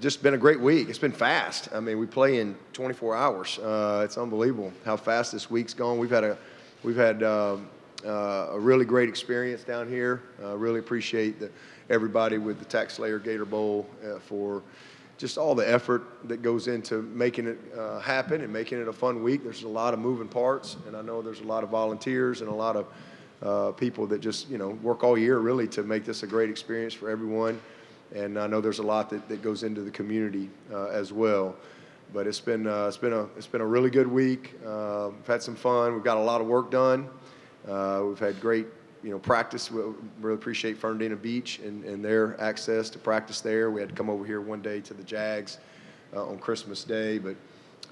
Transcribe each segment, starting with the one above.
Just been a great week. It's been fast. I mean, we play in 24 hours. Uh, it's unbelievable how fast this week's gone. We've had a, we've had um, uh, a really great experience down here. Really appreciate the, everybody with the Tax TaxSlayer Gator Bowl uh, for just all the effort that goes into making it uh, happen and making it a fun week. There's a lot of moving parts, and I know there's a lot of volunteers and a lot of uh, people that just you know work all year really to make this a great experience for everyone and I know there's a lot that, that goes into the community uh, as well. But it's been uh, it's been a it's been a really good week. Uh, we've had some fun. We've got a lot of work done. Uh, we've had great you know practice. We really appreciate Fernandina Beach and, and their access to practice there. We had to come over here one day to the Jags uh, on Christmas Day, but.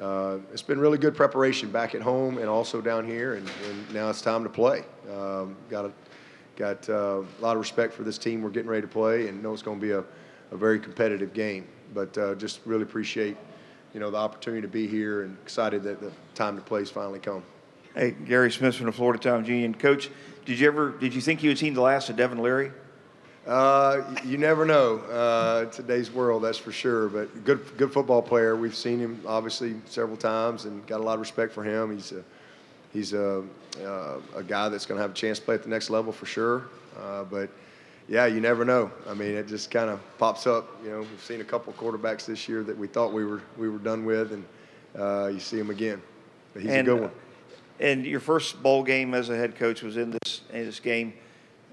Uh, it's been really good preparation back at home and also down here, and, and now it's time to play. Um, got a Got uh, a lot of respect for this team we're getting ready to play and know it's going to be a, a very competitive game. But uh, just really appreciate, you know, the opportunity to be here and excited that the time to play has finally come. Hey, Gary Smith from the Florida Times Union. Coach, did you ever, did you think you had seen the last of Devin Leary? Uh, you never know uh, today's world, that's for sure. But good, good football player. We've seen him obviously several times and got a lot of respect for him. He's a, he's a, uh, a guy that's going to have a chance to play at the next level for sure. Uh, but yeah, you never know. I mean, it just kind of pops up. You know, we've seen a couple quarterbacks this year that we thought we were we were done with, and uh, you see him again. But he's and, a good one. And your first bowl game as a head coach was in this in this game.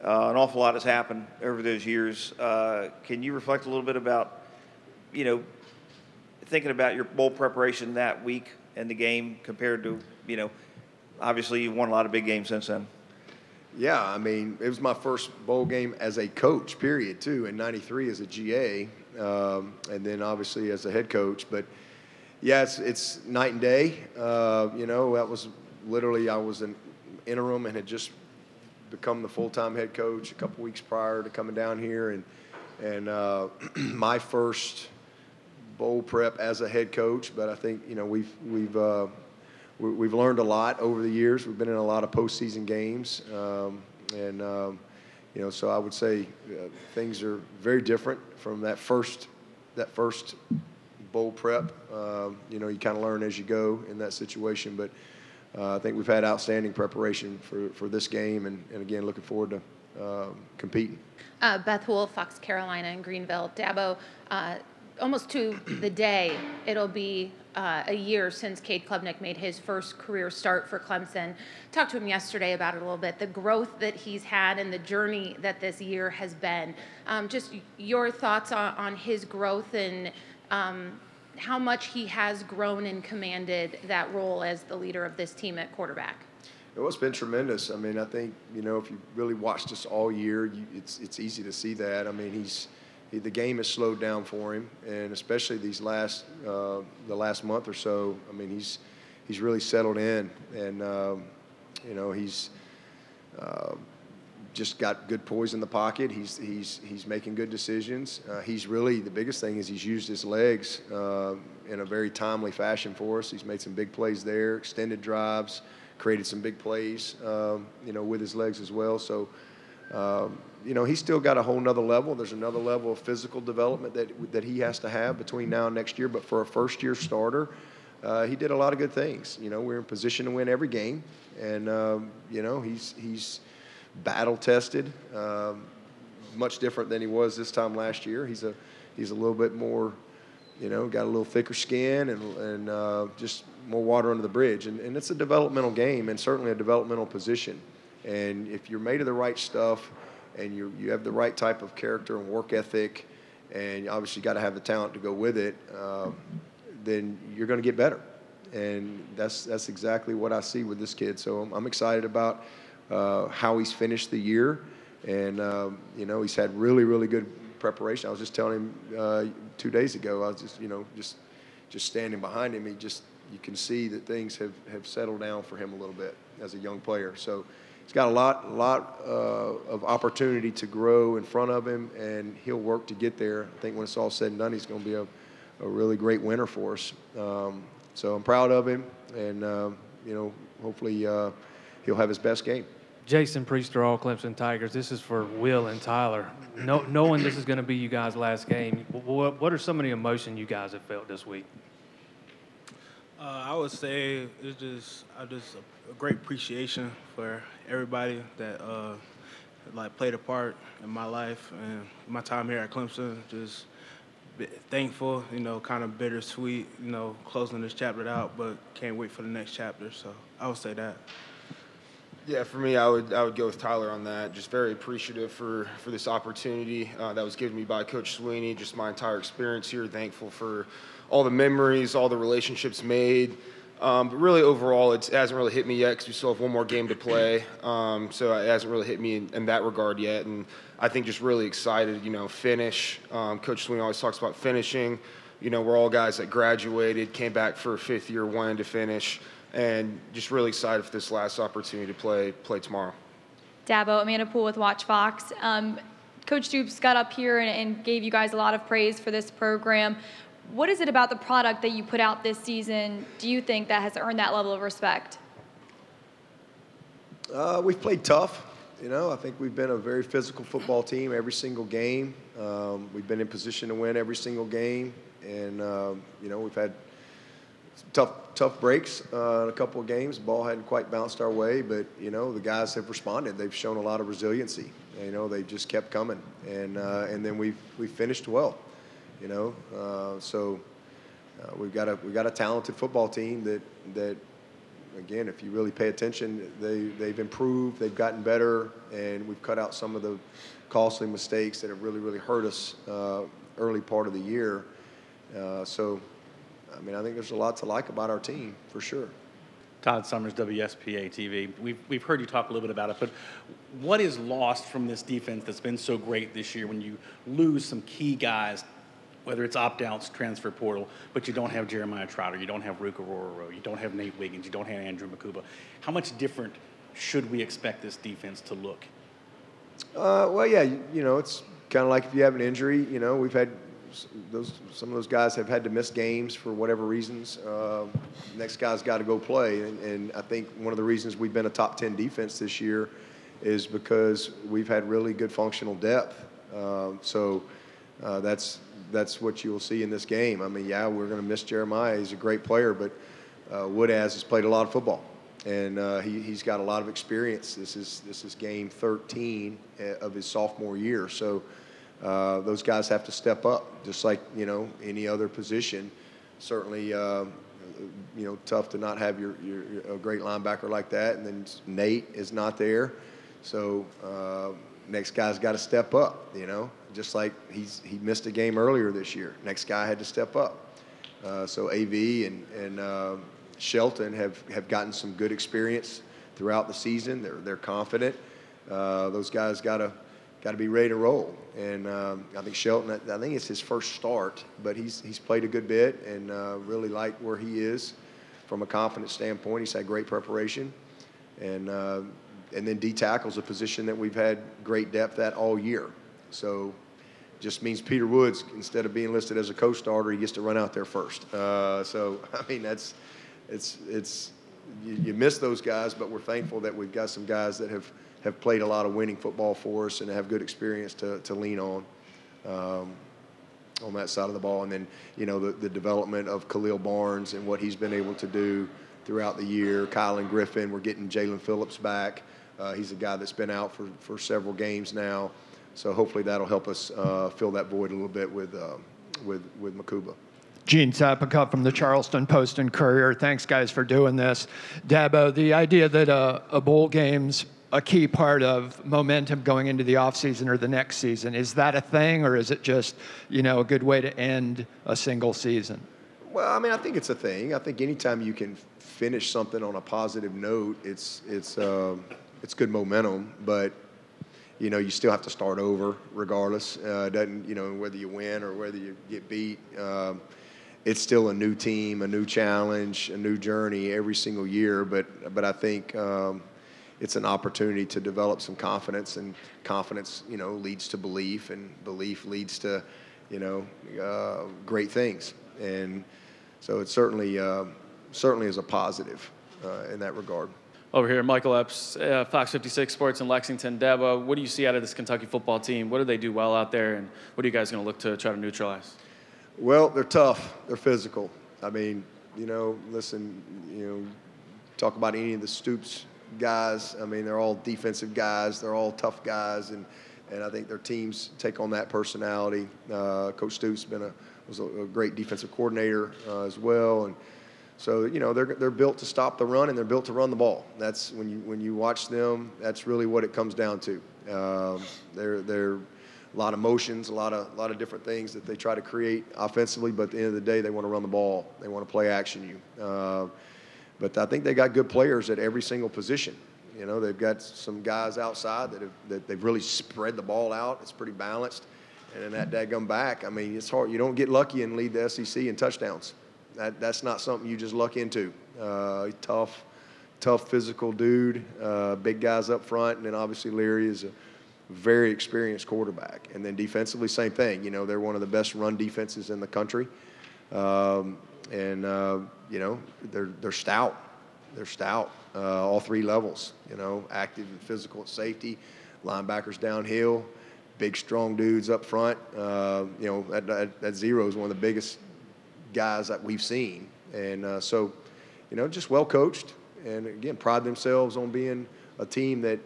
Uh, an awful lot has happened over those years. Uh, can you reflect a little bit about, you know, thinking about your bowl preparation that week and the game compared to, you know, obviously you've won a lot of big games since then. Yeah, I mean, it was my first bowl game as a coach, period, too, in 93 as a GA, um, and then obviously as a head coach. But yeah, it's, it's night and day. Uh, you know, that was literally, I was an interim and had just become the full time head coach a couple weeks prior to coming down here. And, and uh, my first bowl prep as a head coach, but I think, you know, we've, we've, uh, we've learned a lot over the years. We've been in a lot of postseason games, um, and um, you know, so I would say uh, things are very different from that first that first bowl prep. Um, you know, you kind of learn as you go in that situation, but uh, I think we've had outstanding preparation for, for this game, and, and again, looking forward to uh, competing. Uh, Beth Houle, Fox Carolina in Greenville. Dabo, uh, almost to the day, it'll be uh, a year since Cade Klubnik made his first career start for Clemson. Talked to him yesterday about it a little bit, the growth that he's had and the journey that this year has been. Um, just your thoughts on, on his growth and um, how much he has grown and commanded that role as the leader of this team at quarterback. Well, It's been tremendous. I mean, I think you know if you really watched us all year, you, it's it's easy to see that. I mean, he's he, the game has slowed down for him, and especially these last uh, the last month or so. I mean, he's he's really settled in, and um, you know he's uh, just got good poise in the pocket. He's he's he's making good decisions. Uh, he's really the biggest thing is he's used his legs uh, in a very timely fashion for us. He's made some big plays there, extended drives, created some big plays, um, you know, with his legs as well. So. Um, you know, he's still got a whole nother level. There's another level of physical development that, that he has to have between now and next year. But for a first year starter, uh, he did a lot of good things. You know, we're in position to win every game. And, um, you know, he's, he's battle tested, um, much different than he was this time last year. He's a, he's a little bit more, you know, got a little thicker skin and, and uh, just more water under the bridge. And, and it's a developmental game and certainly a developmental position. And if you're made of the right stuff, and you you have the right type of character and work ethic, and obviously got to have the talent to go with it, um, then you're going to get better. And that's that's exactly what I see with this kid. So I'm, I'm excited about uh, how he's finished the year, and um, you know he's had really really good preparation. I was just telling him uh, two days ago. I was just you know just just standing behind him. He just you can see that things have, have settled down for him a little bit as a young player. So he's got a lot, lot uh, of opportunity to grow in front of him, and he'll work to get there. I think when it's all said and done, he's going to be a, a really great winner for us. Um, so I'm proud of him, and um, you know, hopefully uh, he'll have his best game. Jason Priester, all Clemson Tigers. This is for Will and Tyler. No, knowing this is going to be you guys' last game, what, what are some of the emotion you guys have felt this week? Uh, I would say it's just I just a, a great appreciation for everybody that uh, like played a part in my life and my time here at Clemson. Just thankful, you know, kind of bittersweet, you know, closing this chapter out, but can't wait for the next chapter. So I would say that. Yeah, for me, I would I would go with Tyler on that. Just very appreciative for for this opportunity uh, that was given me by Coach Swinney. Just my entire experience here. Thankful for all the memories, all the relationships made. Um, but really, overall, it hasn't really hit me yet because we still have one more game to play. Um, so it hasn't really hit me in, in, that regard yet. And I think just really excited, you know, finish. Um, Coach Swinney always talks about finishing. You know, we're all guys that graduated, came back for a fifth year, wanted to finish and just really excited for this last opportunity to play play tomorrow. Dabo, Amanda Poole with WACH Fox. Um, Coach Stoops got up here and, and, gave you guys a lot of praise for this program. What is it about the product that you put out this season? Do you think that has earned that level of respect? Uh, we've played tough. You know, I think we've been a very physical football team every single game. Um, we've been in position to win every single game, and uh, you know we've had tough tough breaks uh, in a couple of games. Ball hadn't quite bounced our way, but you know the guys have responded. They've shown a lot of resiliency. You know they just kept coming, and uh, and then we we finished well. You know, uh, so uh, we've got a we got a talented football team that that again, if you really pay attention, they they've improved, they've gotten better, and we've cut out some of the costly mistakes that have really really hurt us uh, early part of the year. Uh, so I mean, I think there's a lot to like about our team for sure. Todd Summers, WSPA TV. We've, we've heard you talk a little bit about it, but what is lost from this defense that's been so great this year when you lose some key guys, whether it's opt outs, transfer portal, but you don't have Jeremiah Trotter, you don't have Ruke Orhorhoro, you don't have Nate Wiggins, you don't have Andrew Mukuba? How much different should we expect this defense to look? Uh, well, yeah, you, you know, it's kind of like if you have an injury, you know, we've had those some of those guys have had to miss games for whatever reasons. Uh, next guy's got to go play, and, and, I think one of the reasons we've been a top ten defense this year is because we've had really good functional depth. Uh, so uh, that's that's what you will see in this game. I mean, yeah, we're going to miss Jeremiah. He's a great player, but uh, Woodaz has played a lot of football, and uh, he, he's got a lot of experience. This is this is game 13 uh, of his sophomore year, so. Uh, those guys have to step up, just like you know any other position. Certainly, uh, you know, tough to not have your, your, your, a great linebacker like that, and then Nate is not there, so uh, next guy's got to step up. You know, just like he's he missed a game earlier this year. Next guy had to step up. Uh, so Av and and uh, Shelton have have gotten some good experience throughout the season. They're they're confident. those guys got to got to be ready to roll. And um, I think Shelton, I think it's his first start, but he's he's played a good bit and uh, really like where he is from a confidence standpoint. He's had great preparation, and uh, and then D tackle's a position that we've had great depth at all year. So just means Peter Woods, instead of being listed as a co-starter, he gets to run out there first. Uh, so I mean that's it's it's you, you miss those guys, but we're thankful that we've got some guys that have have played a lot of winning football for us and have good experience to, to lean on um, on that side of the ball. And then, you know, the, the development of Khalil Barnes and what he's been able to do throughout the year. Kylan Griffin, we're getting Jalen Phillips back. Uh, he's a guy that's been out for, for several games now. So hopefully that'll help us uh, fill that void a little bit with, uh, with, with Mukuba. Gene Sapakoff from the Charleston Post and Courier. Thanks, guys, for doing this. Dabo, the idea that uh, a bowl game's a key part of momentum going into the offseason or the next season. Is that a thing, or is it just, you know, a good way to end a single season? Well, I mean, I think it's a thing. I think anytime you can finish something on a positive note, it's it's uh, it's good momentum. But you know, you still have to start over regardless. Uh, doesn't you know whether you win or whether you get beat. Um, it's still a new team, a new challenge, a new journey every single year. But but I think. Um, it's an opportunity to develop some confidence, and confidence, you know, leads to belief, and belief leads to, you know, uh, great things. And so it certainly, uh, certainly is a positive uh, in that regard. Over here, Michael Epps, uh, Fox 56 Sports in Lexington. Dabo, what do you see out of this Kentucky football team? What do they do well out there, and what are you guys going to look to try to neutralize? Well, they're tough. They're physical. I mean, you know, listen, you know, talk about any of the Stoops guys. I mean, they're all defensive guys. They're all tough guys, and and I think their teams take on that personality. Uh, Coach Stoops been a was a, a great defensive coordinator uh, as well, and so you know they're they're built to stop the run and they're built to run the ball. That's when you when you watch them. That's really what it comes down to. Um, they're they're a lot of motions, a lot of a lot of different things that they try to create offensively. But at the end of the day, they want to run the ball. They want to play action you. Uh, but I think they got good players at every single position. You know, they've got some guys outside that have that they've really spread the ball out. It's pretty balanced. And then that daggum back, I mean, it's hard. You don't get lucky and lead the SEC in touchdowns. That, that's not something you just luck into. Uh, tough, tough physical dude, uh, big guys up front, and then obviously Leary is a very experienced quarterback. And then defensively, same thing. You know, they're one of the best run defenses in the country, um, and uh, you know they're they're stout. They're stout, uh, all three levels. You know, active and physical at safety, linebackers downhill, big strong dudes up front. Uh, you know, that, that, that zero is one of the biggest guys that we've seen. And uh, so, you know, just well coached, and again, pride themselves on being a team that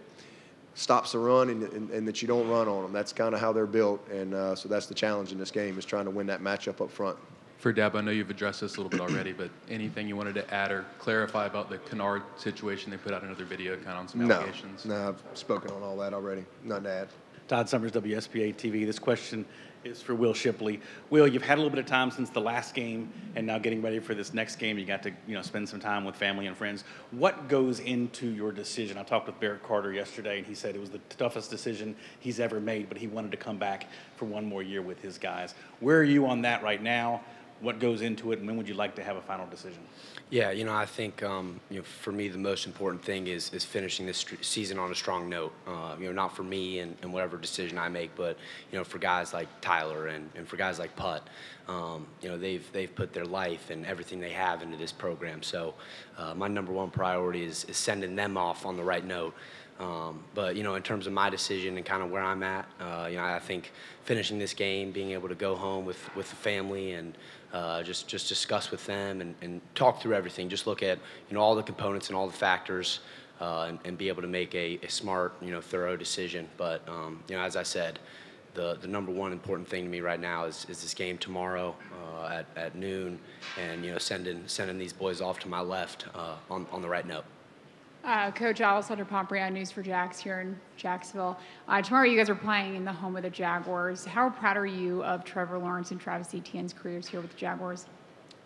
stops the run and, and, and that you don't run on them. That's kind of how they're built, and uh, so that's the challenge in this game is trying to win that matchup up front. For Deb, I know you've addressed this a little bit already, but anything you wanted to add or clarify about the Kennard situation? They put out another video kind of on some No, allegations. no, I've spoken on all that already. Nothing to add. Todd Summers, WSPA TV. This question is for Will Shipley. Will, you've had a little bit of time since the last game, and now getting ready for this next game. You got to, you know, spend some time with family and friends. What goes into your decision? I talked with Barrett Carter yesterday, and he said it was the toughest decision he's ever made, but he wanted to come back for one more year with his guys. Where are you on that right now? What goes into it, and when would you like to have a final decision? Yeah, you know, I think um, you know, for me, the most important thing is is finishing this str- season on a strong note. Uh, you know, not for me and, and whatever decision I make, but you know, for guys like Tyler and, and for guys like Putt. Um, you know, they've they've put their life and everything they have into this program. So, uh, my number one priority is, is sending them off on the right note. Um, but you know, in terms of my decision and kind of where I'm at, uh, you know, I think finishing this game, being able to go home with with the family and uh, just just discuss with them and, and talk through everything. Just look at you know all the components and all the factors, uh, and, and be able to make a, a smart, you know, thorough decision. But um, you know, as I said, the the number one important thing to me right now is, is this game tomorrow uh, at, at noon, and you know, sending sending these boys off to my left uh, on on the right note. Uh, Coach Alessandro Pompriano, News for Jax here in Jacksonville. Uh, tomorrow, you guys are playing in the home of the Jaguars. How proud are you of Trevor Lawrence and Travis Etienne's careers here with the Jaguars?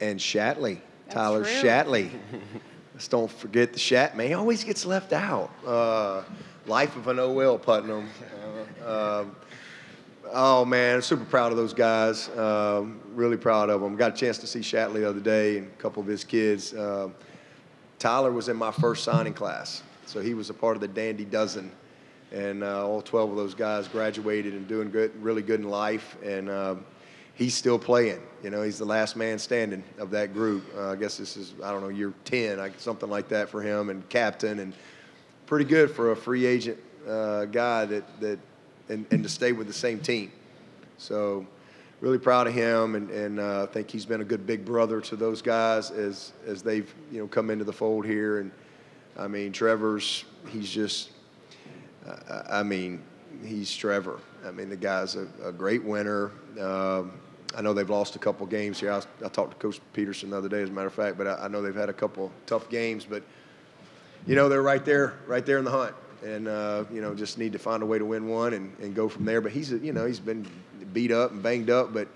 And Shatley, That's Tyler true. Shatley. Let's don't forget the Shat man. He always gets left out. Uh, Life of an OL Putnam. Um, oh man, super proud of those guys. Um, really proud of them. Got a chance to see Shatley the other day and a couple of his kids. Um, Tyler was in my first signing class, so he was a part of the Dandy Dozen, and uh, all 12 of those guys graduated and doing good, really good in life, and um, he's still playing. You know, he's the last man standing of that group. Uh, I guess this is I don't know year 10, like, something like that for him, and captain, and pretty good for a free agent uh, guy that that and, and to stay with the same team. So really proud of him, and, and uh, I think he's been a good big brother to those guys as as they've you know come into the fold here. And I mean, Trevor's he's just, uh, I mean, he's Trevor. I mean, the guy's a, a great winner. Um, I know they've lost a couple games here. I, I talked to Coach Pederson the other day, as a matter of fact, but I, I know they've had a couple tough games, but you know they're right there, right there in the hunt, and uh, you know just need to find a way to win one and, and go from there. But he's you know he's been beat up and banged up, but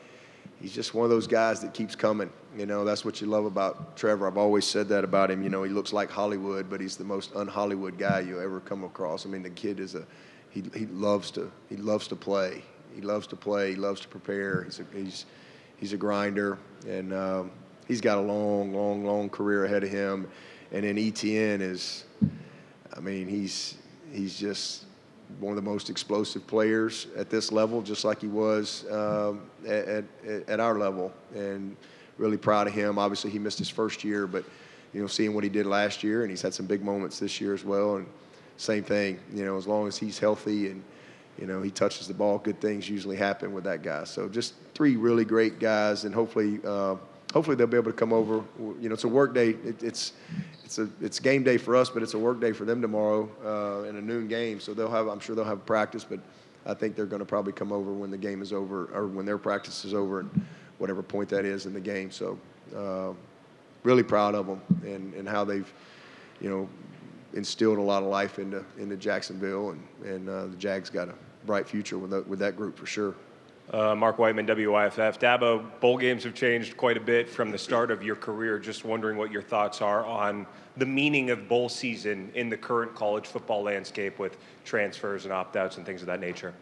he's just one of those guys that keeps coming. You know that's what you love about Trevor. I've always said that about him. You know he looks like Hollywood, but he's the most un-Hollywood guy you'll ever come across. I mean the kid is a he, he loves to he loves to play. He loves to play. He loves to prepare. He's a, he's he's a grinder, and um, he's got a long, long, long career ahead of him. And then Etienne is, I mean, he's he's just one of the most explosive players at this level, just like he was um, at, at at our level. And really proud of him. Obviously, he missed his first year, but you know, seeing what he did last year, and he's had some big moments this year as well. And same thing, you know, as long as he's healthy and you know he touches the ball, good things usually happen with that guy. So just three really great guys, and hopefully, uh, hopefully they'll be able to come over. You know, it's a work day. It, it's it's a it's game day for us, but it's a work day for them tomorrow uh, in a noon game. So they'll have, I'm sure they'll have practice, but I think they're going to probably come over when the game is over or when their practice is over, and whatever point that is in the game. So. Uh, really proud of them and, and how they've, you know, instilled a lot of life into into Jacksonville, and and uh, the Jags got a bright future with with that group for sure. Uh, Mark Whiteman, WIFF. Dabo, bowl games have changed quite a bit from the start of your career. Just wondering what your thoughts are on the meaning of bowl season in the current college football landscape with transfers and opt outs and things of that nature.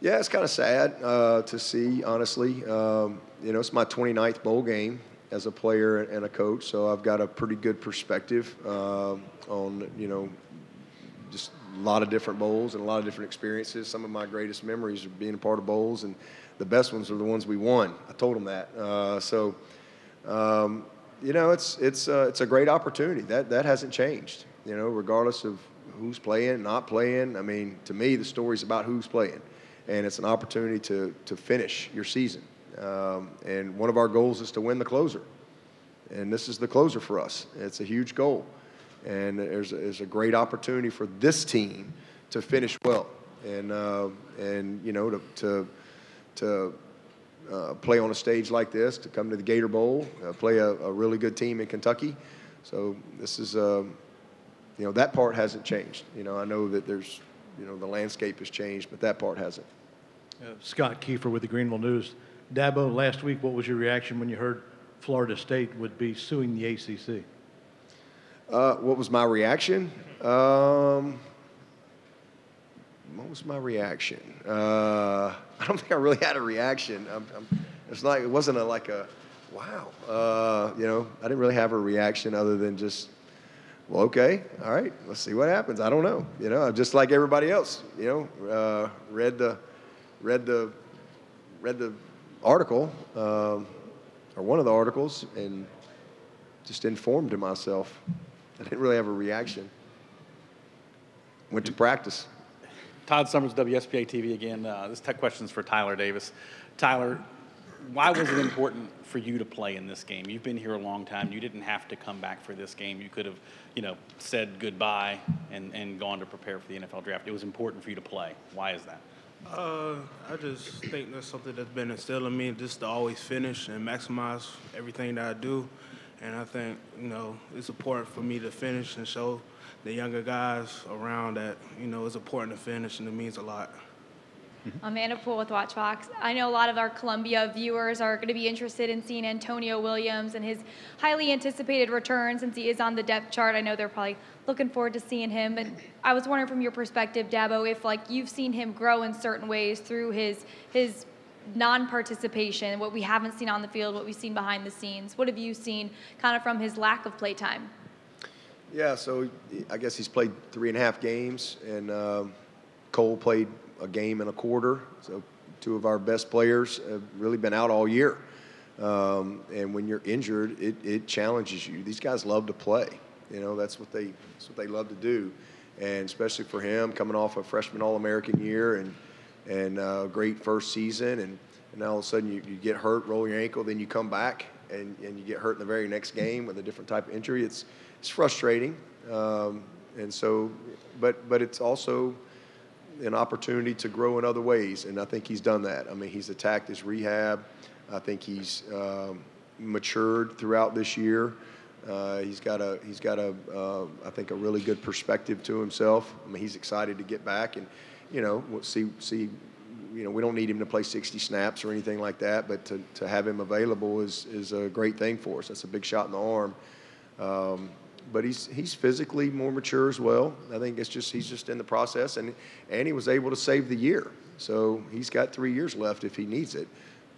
Yeah, it's kind of sad uh, to see, honestly. Um, you know, it's my 29th bowl game as a player and a coach, so I've got a pretty good perspective uh, on you know just a lot of different bowls and a lot of different experiences. Some of my greatest memories are being a part of bowls, and the best ones are the ones we won. I told them that. Uh, so, um, you know, it's it's uh, it's a great opportunity. That that hasn't changed. You know, regardless of who's playing, not playing. I mean, to me, the story's about who's playing, and it's an opportunity to to finish your season. Um, and one of our goals is to win the closer. And this is the closer for us. It's a huge goal. And there's a, there's a great opportunity for this team to finish well. And, uh, and you know, to, to, to uh, play on a stage like this, to come to the Gator Bowl, uh, play a, a, really good team in Kentucky. So this is, uh, you know, that part hasn't changed. You know, I know that there's, you know, the landscape has changed, but that part hasn't. Uh, Scott Keepfer with the Greenville News. Dabo, last week, what was your reaction when you heard Florida State would be suing the ACC? Uh, what was my reaction? Um, what was my reaction? Uh, I don't think I really had a reaction. I'm, I'm, it's like it wasn't a, like a wow. Uh, you know, I didn't really have a reaction other than just well, okay, all right, let's see what happens. I don't know. You know, just like everybody else. You know, uh, read the read the read the article, um, or one of the articles, and just informed myself. I didn't really have a reaction. Went to practice. Todd Summers, WSPA TV again. Uh, this tech question's for Tyler Davis. Tyler, why was it important for you to play in this game? You've been here a long time. You didn't have to come back for this game. You could have, you know, said goodbye and, and gone to prepare for the NFL draft. It was important for you to play. Why is that? Uh, I just think that's something that's been instilled in me, just to always finish and maximize everything that I do. And I think, you know, it's important for me to finish and show the younger guys around that, you know, it's important to finish and it means a lot. Mm-hmm. Amanda Poole with WACH Fox. I know a lot of our Columbia viewers are going to be interested in seeing Antonio Williams and his highly anticipated return since he is on the depth chart. I know they're probably looking forward to seeing him. And I was wondering from your perspective, Dabo, if like you've seen him grow in certain ways through his his non-participation, what we haven't seen on the field, what we've seen behind the scenes. What have you seen kind of from his lack of play time? Yeah, so I guess he's played three and a half games, and uh, Cole played a game and a quarter. So two of our best players have really been out all year. Um, and when you're injured, it, it challenges you. These guys love to play. You know, that's what they that's what they love to do, and especially for him coming off a freshman All-American year and and uh, great first season, and, and all of a sudden you, you get hurt, roll your ankle, then you come back and, and you get hurt in the very next game with a different type of injury. It's it's frustrating, um, and so, but but it's also an opportunity to grow in other ways, and I think he's done that. I mean, he's attacked his rehab. I think he's um, matured throughout this year. Uh, he's got a he's got a uh, I think a really good perspective to himself. I mean, he's excited to get back, and you know, we'll see see. You know, we don't need him to play 60 snaps or anything like that, but to, to have him available is is a great thing for us. That's a big shot in the arm. Um, but he's he's physically more mature as well. I think it's just he's just in the process, and and he was able to save the year, so he's got three years left if he needs it.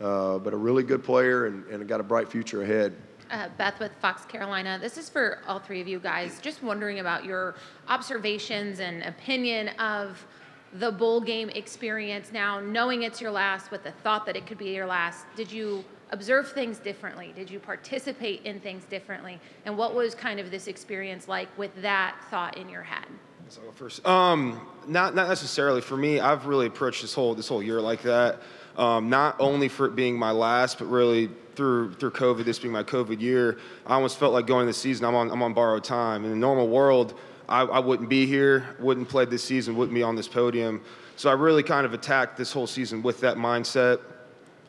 Uh, but a really good player and, and got a bright future ahead. Uh, Beth with Fox Carolina. This is for all three of you guys. Just wondering about your observations and opinion of the bowl game experience now, knowing it's your last, with the thought that it could be your last. Did you observe things differently? Did you participate in things differently? And what was kind of this experience like with that thought in your head? So first. Um, not not necessarily for me. I've really approached this whole this whole year like that. Um, not only for it being my last, but really through through COVID, this being my COVID year, I almost felt like going this season. I'm on I'm on borrowed time. In a normal world, I, I wouldn't be here, wouldn't play this season, wouldn't be on this podium. So I really kind of attacked this whole season with that mindset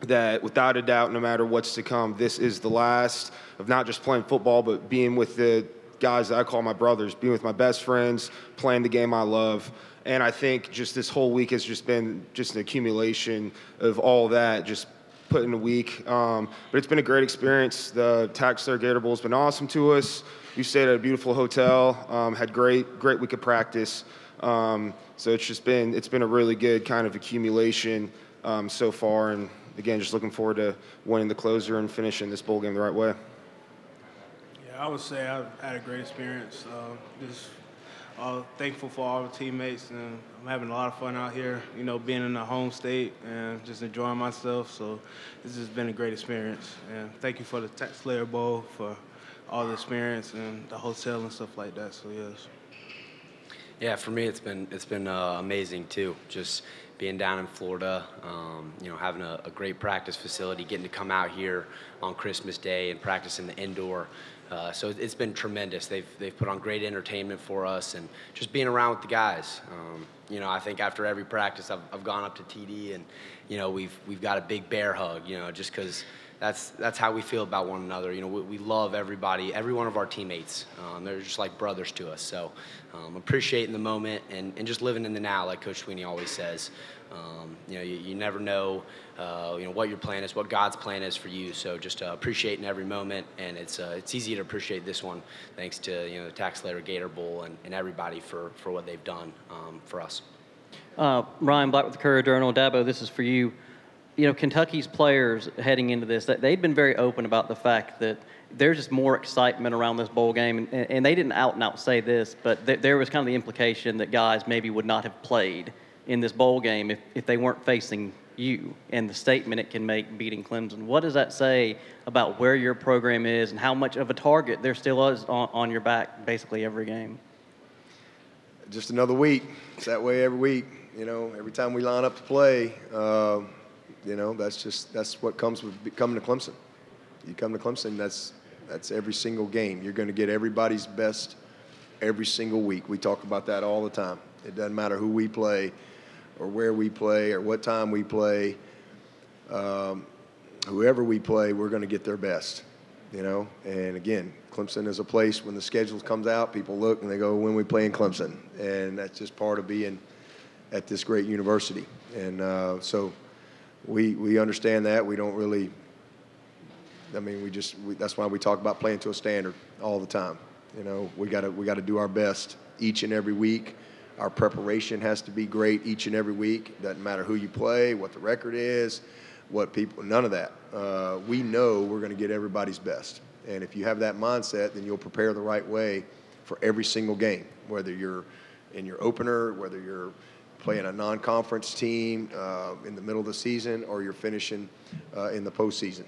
that without a doubt, no matter what's to come, this is the last of not just playing football, but being with the guys that I call my brothers, being with my best friends, playing the game I love. And I think just this whole week has just been just an accumulation of all that, just put in a week. Um, but it's been a great experience. The TaxSlayer Gator Bowl has been awesome to us. We stayed at a beautiful hotel, um, had great, great week of practice. Um, so it's just been, it's been a really good kind of accumulation um, so far. And again, just looking forward to winning the closer and finishing this bowl game the right way. Yeah, I would say I've had a great experience. Uh, just uh, thankful for all the teammates, and I'm having a lot of fun out here. You know, being in the home state and just enjoying myself. So this has been a great experience. And thank you for the TaxSlayer Bowl for all the experience and the hotel and stuff like that. So yes. Yeah, for me, it's been it's been uh, amazing too. Just being down in Florida, um, you know, having a, a, great practice facility, getting to come out here on Christmas Day and practice in the indoor. Uh, so it's been tremendous. They've they've put on great entertainment for us, and just being around with the guys. Um, you know, I think after every practice, I've, I've gone up to TD, and you know, we've we've got a big bear hug. You know, just because that's that's how we feel about one another. You know, we, we love everybody, every one of our teammates. Um, they're just like brothers to us. So um, appreciating the moment and, and just living in the now, like Coach Swinney always says. Um, you know, you, you never know, uh, you know, what your plan is, what God's plan is for you. So just uh, appreciating every moment, and it's uh, it's easy to appreciate this one, thanks to you know the TaxSlayer Gator Bowl and, and everybody for for what they've done um, for us. Uh, Ryan Black with the Courier Journal. Dabo, this is for you you know, Kentucky's players heading into this, they'd been very open about the fact that there's just more excitement around this bowl game. And, and they didn't out and out say this, but th- there was kind of the implication that guys maybe would not have played in this bowl game if, if they weren't facing you and the statement it can make beating Clemson. What does that say about where your program is and how much of a target there still is on, on your back basically every game? Just another week. It's that way every week. You know, every time we line up to play, uh, you know, that's just that's what comes with coming to Clemson. You come to Clemson, that's that's every single game. You're going to get everybody's best every single week. We talk about that all the time. It doesn't matter who we play, or where we play, or what time we play. Um, whoever we play, we're going to get their best. You know, and again, Clemson is a place when the schedule comes out, people look and they go, "When we play in Clemson," and that's just part of being at this great university. And uh, so we we understand that. We don't really. I mean, we just we, that's why we talk about playing to a standard all the time. You know, we got to we got to do our best each and every week. Our preparation has to be great each and every week. Doesn't matter who you play, what the record is, what people. None of that. Uh, we know we're going to get everybody's best, and if you have that mindset, then you'll prepare the right way for every single game, whether you're in your opener, whether you're playing a non-conference team uh, in the middle of the season, or you're finishing uh, in the postseason.